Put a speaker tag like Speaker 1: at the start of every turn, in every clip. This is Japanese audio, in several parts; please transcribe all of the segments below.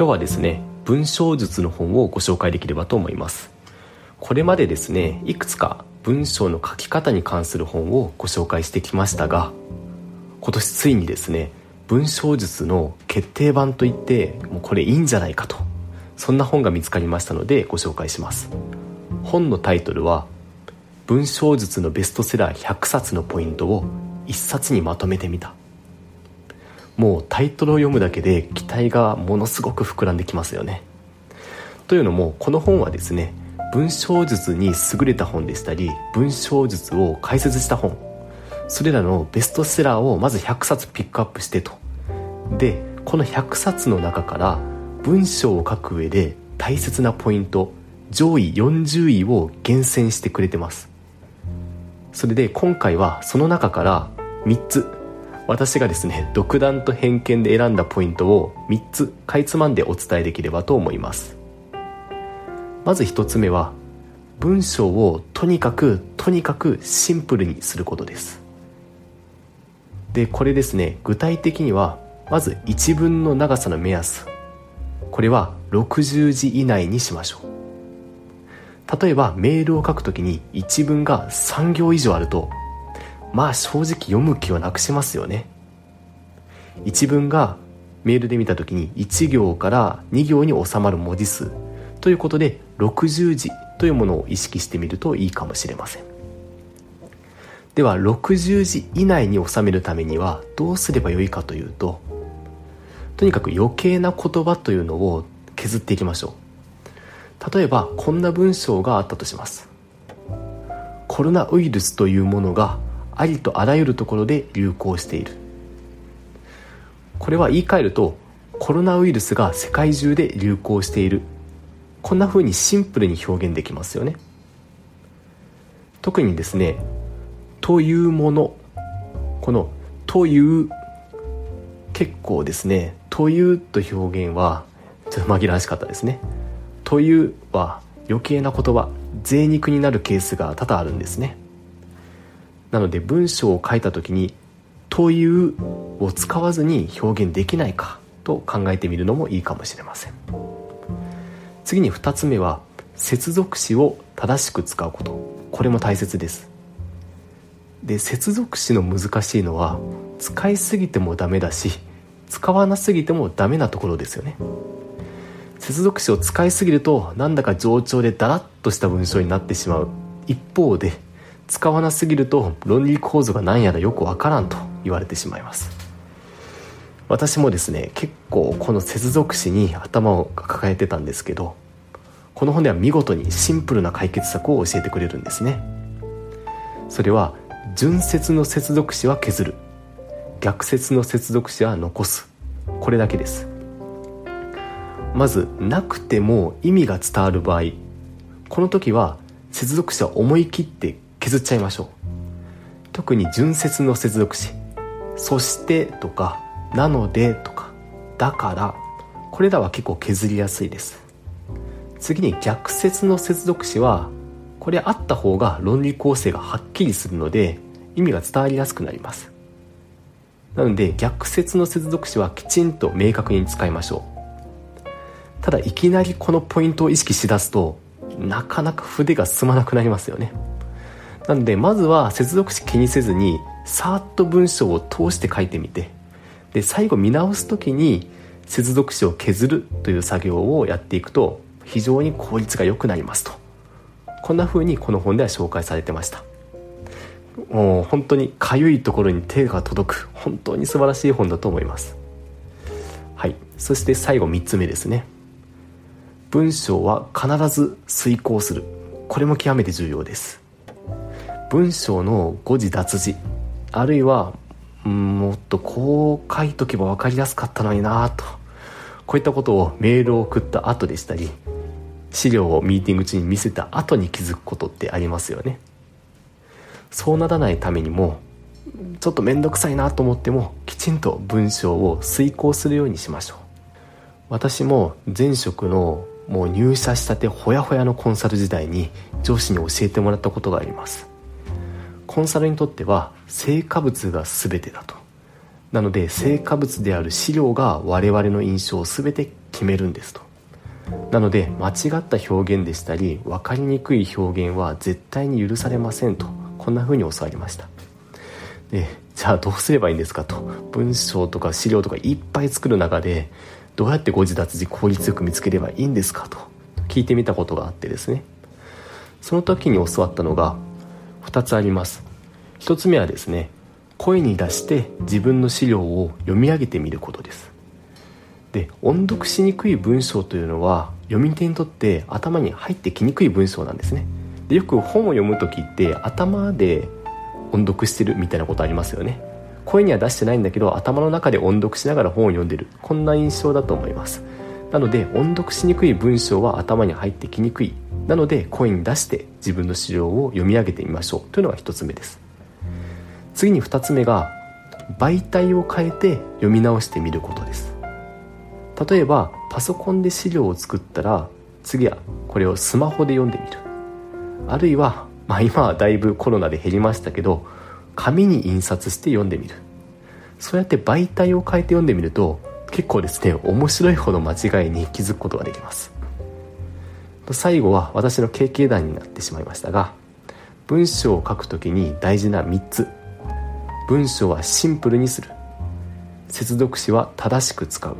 Speaker 1: 今日はですね文章術の本をご紹介できればと思います。これまでですねいくつか文章の書き方に関する本をご紹介してきましたが今年ついにですね文章術の決定版といってもうこれいいんじゃないかとそんな本が見つかりましたのでご紹介します。本のタイトルは文章術のベストセラー100冊のポイントを1冊にまとめてみた。もうタイトルを読むだけで期待がものすごく膨らんできますよね。というのもこの本はですね文章術に優れた本でしたり文章術を解説した本。それらのベストセラーをまず100冊ピックアップしてと。でこの100冊の中から文章を書く上で大切なポイント上位40位を厳選してくれてます。それで今回はその中から3つ私がですね独断と偏見で選んだポイントを3つかいつまんでお伝えできればと思います。まず1つ目は文章をとにかくとにかくシンプルにすることです。でこれですね具体的にはまず一文の長さの目安。これは60字以内にしましょう。例えばメールを書くときに一文が3行以上あるとまあ正直読む気はなくしますよね。一文がメールで見た時に1行から2行に収まる文字数ということで60字というものを意識してみるといいかもしれません。では60字以内に収めるためにはどうすればよいかというととにかく余計な言葉というのを削っていきましょう。例えばこんな文章があったとします。コロナウイルスというものがありとあらゆるところで流行している。これは言い換えるとコロナウイルスが世界中で流行している。こんな風にシンプルに表現できますよね。特にですね「というもの」この「という」結構ですね「という」と表現はちょっと紛らわしかったですね「という」は余計な言葉贅肉になるケースが多々あるんですね。なので文章を書いた時に「という」を使わずに表現できないかと考えてみるのもいいかもしれません。次に2つ目は接続詞を正しく使うこと。これも大切です。で接続詞の難しいのは使いすぎてもダメだし使わなすぎてもダメなところですよね。接続詞を使いすぎるとなんだか冗長でダラッとした文章になってしまう。一方で使わなすぎると論理構造が何やらよくわからんと言われてしまいます。私もですね結構この接続詞に頭を抱えてたんですけどこの本では見事にシンプルな解決策を教えてくれるんですね。それは順接の接続詞は削る。逆接の接続詞は残す。これだけです。まずなくても意味が伝わる場合この時は接続詞は思い切って削っちゃいましょう。特に順接の接続詞「そして」とか「なので」とか「だから」これらは結構削りやすいです。次に逆接の接続詞はこれあった方が論理構成がはっきりするので意味が伝わりやすくなります。なので逆接の接続詞はきちんと明確に使いましょう。ただいきなりこのポイントを意識しだすとなかなか筆が進まなくなりますよね。なのでまずは接続詞気にせずにさーっと文章を通して書いてみて。で最後見直す時に接続詞を削るという作業をやっていくと非常に効率が良くなりますと。こんな風にこの本では紹介されてました。もう本当にかゆいところに手が届く本当に素晴らしい本だと思います。はい。そして最後3つ目ですね。文章は必ず遂行する。これも極めて重要です。文章の誤字脱字。あるいはもっとこう書いとけば分かりやすかったのになと。こういったことをメールを送った後でしたり資料をミーティング中に見せた後に気づくことってありますよね。そうならないためにもちょっと面倒くさいなと思ってもきちんと文章を遂行するようにしましょう。私も前職のもう入社したてほやほやのコンサル時代に上司に教えてもらったことがあります。コンサルにとっては成果物が全てだと。なので成果物である資料が我々の印象を全て決めるんですと。なので間違った表現でしたり分かりにくい表現は絶対に許されませんと。こんな風に教わりました。でじゃあどうすればいいんですかと。文章とか資料とかいっぱい作る中でどうやって誤字脱字効率よく見つければいいんですかと聞いてみたことがあってですね。その時に教わったのが2つあります。1つ目はですね声に出して自分の資料を読み上げてみることです。で音読しにくい文章というのは読み手にとって頭に入ってきにくい文章なんですね。でよく本を読む時って頭で音読してるみたいなことありますよね。声には出してないんだけど頭の中で音読しながら本を読んでる。こんな印象だと思います。なので音読しにくい文章は頭に入ってきにくいなので声に出して自分の資料を読み上げてみましょう。というのが1つ目です。次に2つ目が媒体を変えて読み直してみることです。例えばパソコンで資料を作ったら次はこれをスマホで読んでみる。あるいは、まあ、今はだいぶコロナで減りましたけど紙に印刷して読んでみる。そうやって媒体を変えて読んでみると結構ですね面白いほど間違いに気づくことができます。最後は私の経験談になってしまいましたが文章を書くときに大事な3つ。文章はシンプルにする。接続詞は正しく使う。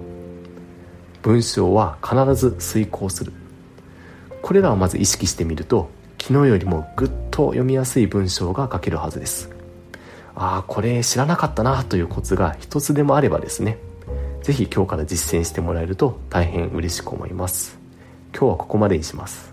Speaker 1: 文章は必ず遂行する。これらをまず意識してみると昨日よりもぐっと読みやすい文章が書けるはずです。ああこれ知らなかったなというコツが一つでもあればですね。是非今日から実践してもらえると大変嬉しく思います。今日はここまでにします。